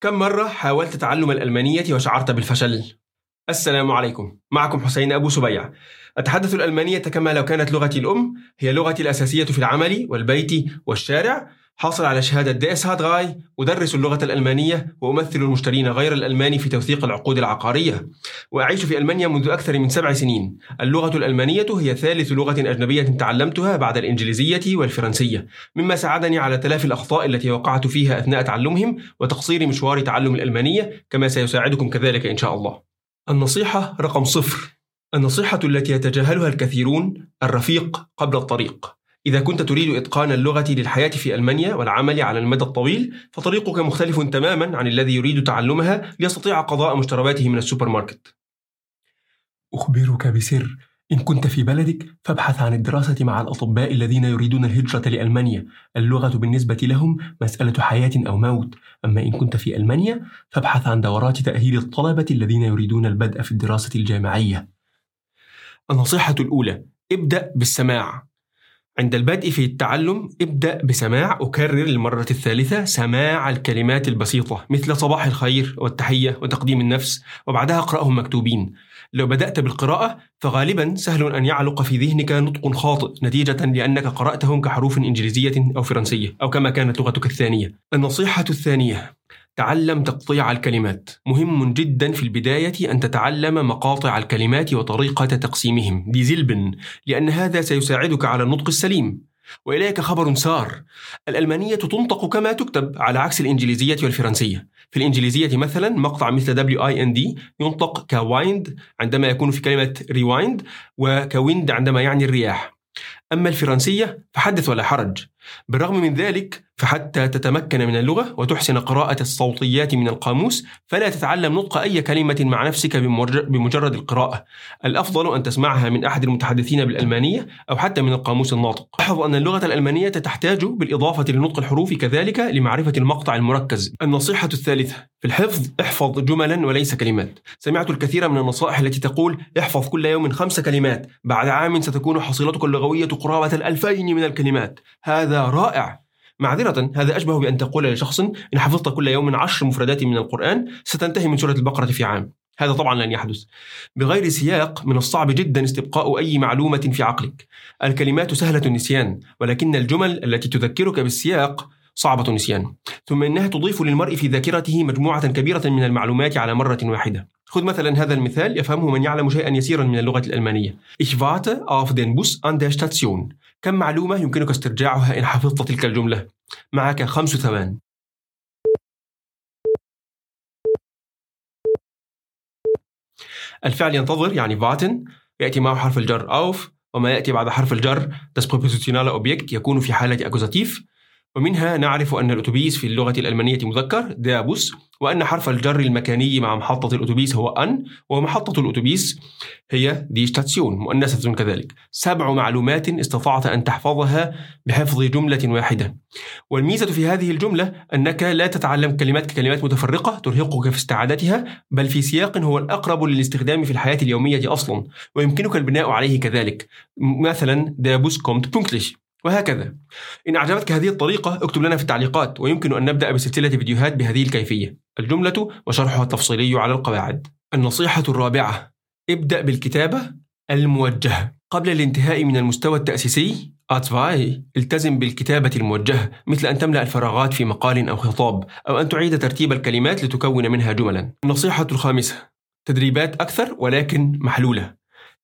كم مرة حاولت تعلم الألمانية وشعرت بالفشل؟ السلام عليكم. معكم حسين أبو سبيع. أتحدث الألمانية كما لو كانت لغتي الأم هي لغتي الأساسية في العمل والبيت والشارع. حاصل على شهادة دي إس هات أدرس اللغة الألمانية وأمثل المشترين غير الألمان في توثيق العقود العقارية. وأعيش في ألمانيا منذ أكثر من سبع سنين. اللغة الألمانية هي ثالث لغة أجنبية تعلمتها بعد الإنجليزية والفرنسية مما ساعدني على تلافي الأخطاء التي وقعت فيها أثناء تعلمهم وتقصير مشوار تعلم الألمانية كما سيساعدكم كذلك إن شاء الله. النصيحة رقم صفر. النصيحة التي يتجاهلها الكثيرون الرفيق قبل الطريق. إذا كنت تريد إتقان اللغة للحياة في ألمانيا والعمل على المدى الطويل فطريقك مختلف تماما عن الذي يريد تعلمها ليستطيع قضاء مشترياته من السوبر ماركت أخبرك بسر إن كنت في بلدك فابحث عن الدراسة مع الأطباء الذين يريدون الهجرة لألمانيا. اللغة بالنسبة لهم مسألة حياة أو موت. أما إن كنت في ألمانيا فابحث عن دورات تأهيل الطلبة الذين يريدون البدء في الدراسة الجامعية. النصيحة الأولى ابدأ بالسماع. عند البدء في التعلم ابدأ بسماع أكرر للمرة الثالثة سماع الكلمات البسيطة مثل صباح الخير والتحية وتقديم النفس وبعدها اقرأهم مكتوبين. لو بدأت بالقراءة فغالبا سهل أن يعلق في ذهنك نطق خاطئ نتيجة لأنك قرأتهم كحروف إنجليزية أو فرنسية أو كما كانت لغتك الثانية. النصيحة الثانية تعلم تقطيع الكلمات. مهم جدا في البداية أن تتعلم مقاطع الكلمات وطريقة تقسيمهم. دي زلبن لأن هذا سيساعدك على النطق السليم. وإليك خبر سار. الألمانية تنطق كما تكتب على عكس الإنجليزية والفرنسية. في الإنجليزية مثلا مقطع مثل W-I-N-D ينطق كوايند عندما يكون في كلمة rewind وكويند عندما يعني الرياح. أما الفرنسية فحدث ولا حرج. بالرغم من ذلك فحتى تتمكن من اللغة وتحسن قراءة الصوتيات من القاموس فلا تتعلم نطق أي كلمة مع نفسك بمجرد القراءة. الأفضل أن تسمعها من أحد المتحدثين بالألمانية أو حتى من القاموس الناطق. لاحظ أن اللغة الألمانية تحتاج بالإضافة لنطق الحروف كذلك لمعرفة المقطع المركز. النصيحة الثالثة في الحفظ احفظ جملا وليس كلمات. سمعت الكثير من النصائح التي تقول احفظ كل يوم خمس كلمات بعد عام ستكون حصيلتك اللغوية قرابة الألفين من الكلمات. هذا رائع. معذرة هذا أشبه بأن تقول لشخص إن حفظت كل يوم عشر مفردات من القرآن ستنتهي من سورة البقرة في عام. هذا طبعا لن يحدث. بغير سياق من الصعب جدا استبقاء أي معلومة في عقلك. الكلمات سهلة النسيان ولكن الجمل التي تذكرك بالسياق صعبة النسيان. ثم إنها تضيف للمرء في ذاكرته مجموعة كبيرة من المعلومات على مرة واحدة. خذ مثلا هذا المثال يفهمه من يعلم شيئا يسيرا من اللغة الألمانية. Ich warte auf den Bus an der Station. كم معلومة يمكنك استرجاعها إن حفظت تلك الجملة؟ معك خمس ثوان الفعل ينتظر يعني فاتن يأتي معه حرف الجر أوف وما يأتي بعد حرف الجر das Präpositionale Objekt يكون في حالة أكوزاتيف ومنها نعرف أن الأتوبيس في اللغة الألمانية مذكر دابوس وأن حرف الجر المكاني مع محطة الأتوبيس هو أن ومحطة الأتوبيس هي die Station مؤنثة كذلك. سبع معلومات استطعت أن تحفظها بحفظ جملة واحدة. والميزة في هذه الجملة أنك لا تتعلم كلمات ككلمات متفرقة ترهقك في استعادتها بل في سياق هو الأقرب للاستخدام في الحياة اليومية أصلا ويمكنك البناء عليه كذلك. مثلا der Bus kommt pünktlich وهكذا. إن أعجبتك هذه الطريقة اكتب لنا في التعليقات ويمكن أن نبدأ بسلسلة فيديوهات بهذه الكيفية. الجملة وشرحها التفصيلي على القواعد. النصيحة الرابعة ابدأ بالكتابة الموجهة. قبل الانتهاء من المستوى التأسيسي أتفاي التزم بالكتابة الموجهة مثل أن تملأ الفراغات في مقال أو خطاب أو أن تعيد ترتيب الكلمات لتكون منها جملا. النصيحة الخامسة تدريبات أكثر ولكن محلولة.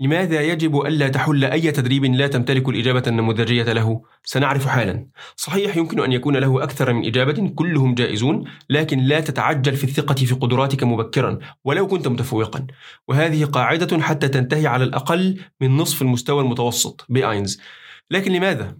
لماذا يجب ألا تحل أي تدريب لا تمتلك الإجابة النموذجية له؟ سنعرف حالا. صحيح يمكن أن يكون له أكثر من إجابة كلهم جائزون، لكن لا تتعجل في الثقة في قدراتك مبكرا ولو كنت متفوقا. وهذه قاعدة حتى تنتهي على الأقل من نصف المستوى المتوسط بأينز. لكن لماذا؟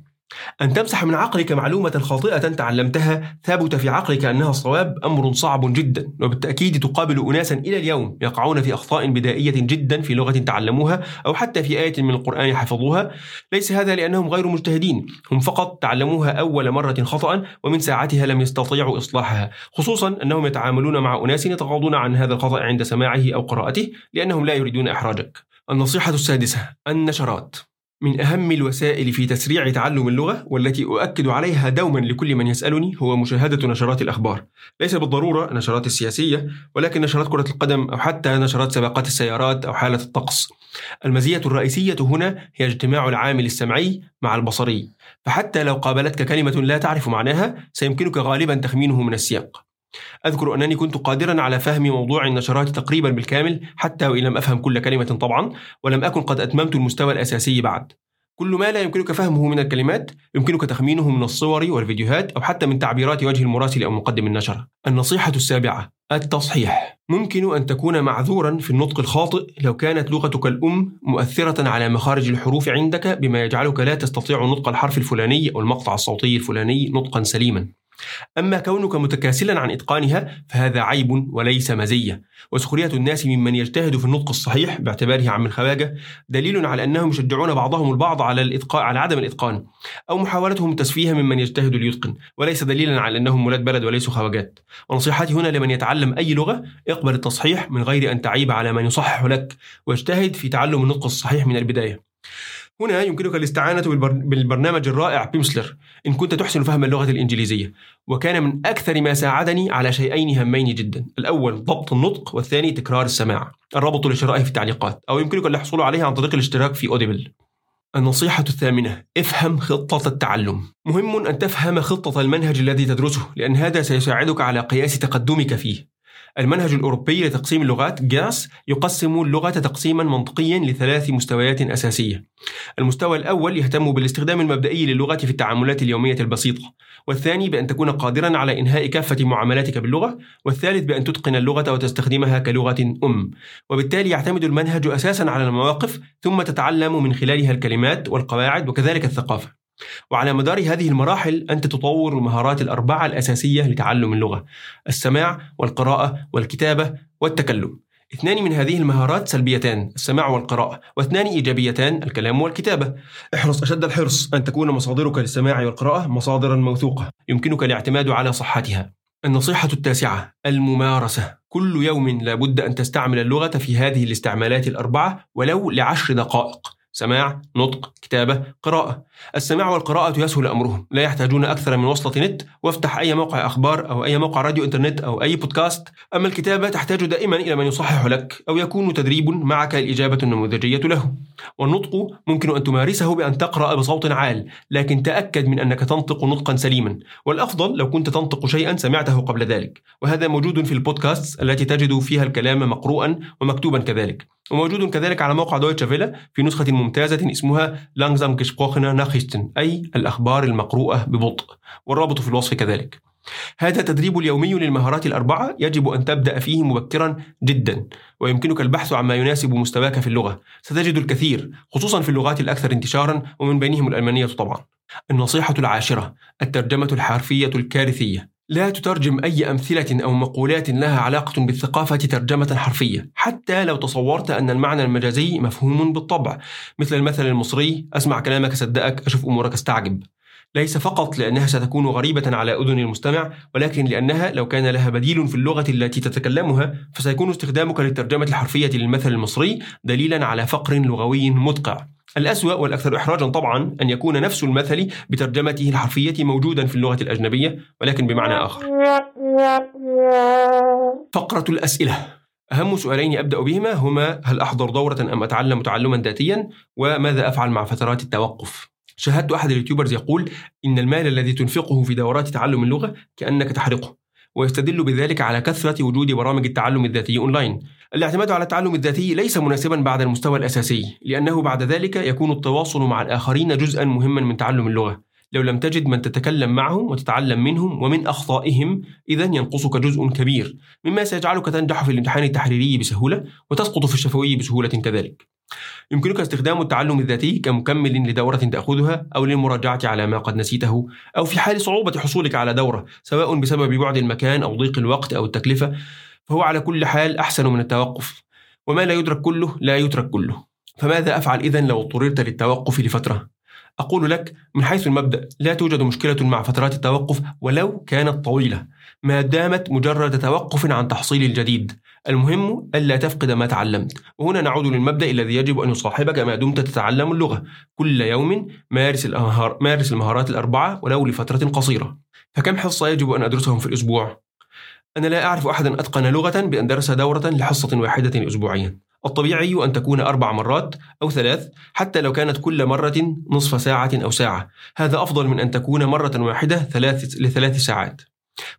أن تمسح من عقلك معلومة خاطئة تعلمتها ثابت في عقلك أنها صواب أمر صعب جدا وبالتأكيد تقابل أناسا إلى اليوم يقعون في أخطاء بدائية جدا في لغة تعلموها أو حتى في آية من القرآن حفظوها. ليس هذا لأنهم غير مجتهدين هم فقط تعلموها أول مرة خطأ ومن ساعتها لم يستطيعوا إصلاحها خصوصا أنهم يتعاملون مع أناس يتغاضون عن هذا الخطأ عند سماعه أو قراءته لأنهم لا يريدون إحراجك. النصيحة السادسة النشرات. من أهم الوسائل في تسريع تعلم اللغة والتي أؤكد عليها دوما لكل من يسألني هو مشاهدة نشرات الأخبار. ليس بالضرورة نشرات السياسية ولكن نشرات كرة القدم أو حتى نشرات سباقات السيارات أو حالة الطقس. المزية الرئيسية هنا هي اجتماع العامل السمعي مع البصري. فحتى لو قابلتك كلمة لا تعرف معناها سيمكنك غالبا تخمينه من السياق. أذكر أنني كنت قادرا على فهم موضوع النشرات تقريبا بالكامل حتى وإن لم أفهم كل كلمة طبعا ولم أكن قد أتممت المستوى الأساسي بعد. كل ما لا يمكنك فهمه من الكلمات يمكنك تخمينه من الصور والفيديوهات أو حتى من تعبيرات وجه المراسل أو مقدم النشرة. النصيحة السابعة التصحيح. ممكن أن تكون معذورا في النطق الخاطئ لو كانت لغتك الأم مؤثرة على مخارج الحروف عندك بما يجعلك لا تستطيع نطق الحرف الفلاني أو المقطع الصوتي الفلاني نطقا سليما. أما كونك متكاسلا عن إتقانها فهذا عيب وليس مزية. وسخرية الناس ممن يجتهد في النطق الصحيح باعتباره عم الخواجة دليل على أنهم يشجعون بعضهم البعض على الإتقان على عدم الإتقان أو محاولتهم تسفيه ممن يجتهد ليتقن. وليس دليلا على أنهم ولاد بلد وليسوا خواجات. ونصيحتي هنا لمن يتعلم أي لغة اقبل التصحيح من غير أن تعيب على من يصحح لك واجتهد في تعلم النطق الصحيح من البداية. هنا يمكنك الاستعانة بالبرنامج الرائع بيمسلر إن كنت تحسن فهم اللغة الإنجليزية وكان من أكثر ما ساعدني على شيئين هامين جدا الأول ضبط النطق والثاني تكرار السماع الرابط لشرائه في التعليقات أو يمكنك الحصول عليه عن طريق الاشتراك في أوديبل النصيحة الثامنة افهم خطة التعلم. مهم أن تفهم خطة المنهج الذي تدرسه لأن هذا سيساعدك على قياس تقدمك فيه. المنهج الأوروبي لتقسيم اللغات جاس يقسم اللغة تقسيما منطقيا لثلاث مستويات أساسية. المستوى الأول يهتم بالاستخدام المبدئي للغة في التعاملات اليومية البسيطة والثاني بأن تكون قادرا على إنهاء كافة معاملاتك باللغة والثالث بأن تتقن اللغة وتستخدمها كلغة أم. وبالتالي يعتمد المنهج أساسا على المواقف ثم تتعلم من خلالها الكلمات والقواعد وكذلك الثقافة. وعلى مدار هذه المراحل أنت تطور المهارات الأربعة الأساسية لتعلم اللغة السماع والقراءة والكتابة والتكلم. اثنان من هذه المهارات سلبيتان السماع والقراءة. واثنان إيجابيتان الكلام والكتابة. احرص أشد الحرص أن تكون مصادرك للسماع والقراءة مصادرا موثوقة. يمكنك الاعتماد على صحتها. النصيحة التاسعة الممارسة. كل يوم لابد أن تستعمل اللغة في هذه الاستعمالات الأربعة ولو لعشر دقائق. سماع، نطق، كتابة، قراءة. السماع والقراءة يسهل أمرهم، لا يحتاجون أكثر من وصلة نت وافتح أي موقع أخبار أو أي موقع راديو إنترنت أو أي بودكاست. أما الكتابة تحتاج دائما إلى من يصحح لك أو يكون تدريب معك الإجابة النموذجية له. والنطق ممكن أن تمارسه بأن تقرأ بصوت عال، لكن تأكد من أنك تنطق نطقا سليما، والأفضل لو كنت تنطق شيئا سمعته قبل ذلك، وهذا موجود في البودكاست التي تجد فيها الكلام مقروءا ومكتوبا كذلك. وموجود كذلك على موقع دويتشا فيلا في نسخة ممتازة اسمها لانغزام كشبوخنا ناخيستن أي الأخبار المقروءة ببطء والرابط في الوصف كذلك. هذا التدريب اليومي للمهارات الأربعة يجب أن تبدأ فيه مبكرا جدا ويمكنك البحث عما يناسب مستواك في اللغة. ستجد الكثير خصوصا في اللغات الأكثر انتشارا ومن بينهم الألمانية طبعا. النصيحة العاشرة الترجمة الحرفية الكارثية. لا تترجم أي أمثلة أو مقولات لها علاقة بالثقافة ترجمة حرفية حتى لو تصورت أن المعنى المجازي مفهوم بالطبع. مثل المثل المصري أسمع كلامك أصدقك أشوف أمورك أستعجب. ليس فقط لأنها ستكون غريبة على أذن المستمع ولكن لأنها لو كان لها بديل في اللغة التي تتكلمها فسيكون استخدامك للترجمة الحرفية للمثل المصري دليلا على فقر لغوي مدقع. الأسوأ والأكثر إحراجا طبعا أن يكون نفس المثل بترجمته الحرفية موجودا في اللغة الأجنبية ولكن بمعنى آخر. فقرة الأسئلة. أهم سؤالين أبدأ بهما هما هل أحضر دورة أم أتعلم تعلما ذاتيا؟ وماذا أفعل مع فترات التوقف؟ شاهدت أحد ال YouTubers يقول إن المال الذي تنفقه في دورات تعلم اللغة كأنك تحرقه. ويستدل بذلك على كثرة وجود برامج التعلم الذاتي أونلاين الاعتماد على التعلم الذاتي ليس مناسبا بعد المستوى الأساسي لأنه بعد ذلك يكون التواصل مع الآخرين جزءا مهما من تعلم اللغة. لو لم تجد من تتكلم معهم وتتعلم منهم ومن أخطائهم إذا ينقصك جزء كبير مما سيجعلك تنجح في الامتحان التحريري بسهولة وتسقط في الشفوي بسهولة كذلك. يمكنك استخدام التعلم الذاتي كمكمل لدورة تأخذها أو للمراجعة على ما قد نسيته أو في حال صعوبة حصولك على دورة سواء بسبب بعد المكان أو ضيق الوقت أو التكلفة فهو على كل حال أحسن من التوقف وما لا يدرك كله لا يترك كله فماذا أفعل إذا لو اضطررت للتوقف لفترة؟ أقول لك من حيث المبدأ لا توجد مشكلة مع فترات التوقف ولو كانت طويلة ما دامت مجرد توقف عن تحصيل الجديد. المهم ألا تفقد ما تعلمت. وهنا نعود للمبدأ الذي يجب أن يصاحبك ما دمت تتعلم اللغة. كل يوم مارس, المهار مارس المهارات الأربعة ولو لفترة قصيرة. فكم حصة يجب أن أدرسهم في الأسبوع؟ أنا لا أعرف أحدا أتقن لغة بأن درس دورة لحصة واحدة أسبوعيا. الطبيعي أن تكون أربع مرات أو ثلاث حتى لو كانت كل مرة نصف ساعة أو ساعة. هذا أفضل من أن تكون مرة واحدة ثلاث لثلاث ساعات.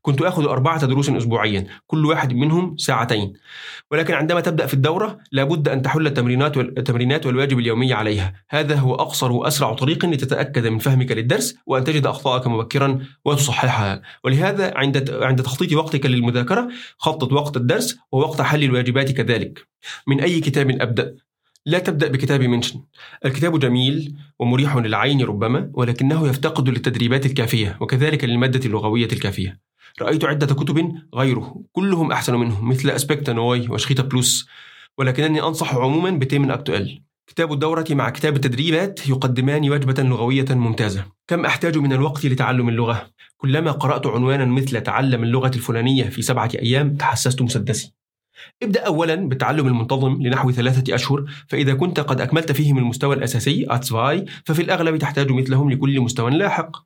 كنت آخذ أربعة دروس أسبوعيا كل واحد منهم ساعتين. ولكن عندما تبدأ في الدورة لابد أن تحل التمرينات والتمرينات والواجب اليومي عليها. هذا هو أقصر وأسرع طريق لتتأكد من فهمك للدرس وأن تجد أخطاءك مبكرا وتصححها. ولهذا عند عند تخطيط وقتك للمذاكرة خطط وقت الدرس ووقت حل الواجبات كذلك. من أي كتاب أبدأ؟ لا تبدأ بكتاب منشن. الكتاب جميل ومريح للعين ربما ولكنه يفتقد للتدريبات الكافية وكذلك للمادة اللغوية الكافية. رأيت عدة كتب غيره كلهم أحسن منه مثل أسبكتا نوي وشخيتا بلوس ولكنني أنصح عموما بتيمن أكتوال كتاب الدورة مع كتاب التدريبات يقدمان وجبة لغوية ممتازة. كم أحتاج من الوقت لتعلم اللغة؟ كلما قرأت عنوانا مثل تعلم اللغة الفلانية في سبعة أيام تحسست مسدسي. ابدأ أولا بالتعلم المنتظم لنحو ثلاثة أشهر فإذا كنت قد أكملت فيهم المستوى الأساسي أتسفاي ففي الأغلب تحتاج مثلهم لكل مستوى لاحق.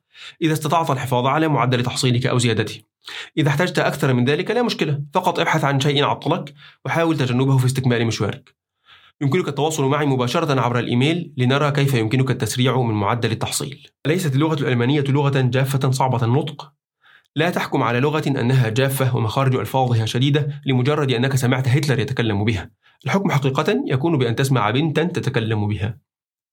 إذا استطعت الحفاظ على معدل تحصيلك أو زيادته. إذا احتجت أكثر من ذلك لا مشكلة فقط ابحث عن شيء عطلك وحاول تجنبه في استكمال مشوارك. يمكنك التواصل معي مباشرة عبر الإيميل لنرى كيف يمكنك التسريع من معدل التحصيل. ليست اللغة الألمانية لغة جافة صعبة النطق؟ لا تحكم على لغة أنها جافة ومخارج ألفاظها شديدة لمجرد أنك سمعت هتلر يتكلم بها. الحكم حقيقة يكون بأن تسمع بنتا تتكلم بها.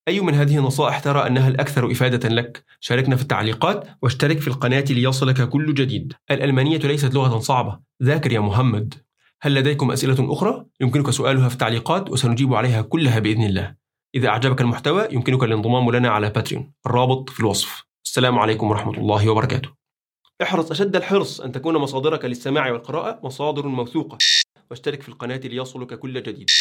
أي من هذه النصائح ترى أنها الأكثر إفادة لك؟ شاركنا في التعليقات واشترك في القناة ليصلك كل جديد. الألمانية ليست لغة صعبة. ذاكر يا محمد. هل لديكم أسئلة أخرى؟ يمكنك سؤالها في التعليقات وسنجيب عليها كلها بإذن الله. إذا أعجبك المحتوى يمكنك الانضمام لنا على باتريون الرابط في الوصف. السلام عليكم ورحمة الله وبركاته. احرص أشد الحرص أن تكون مصادرك للسماع والقراءة مصادر موثوقة واشترك في القناة ليصلك كل جديد.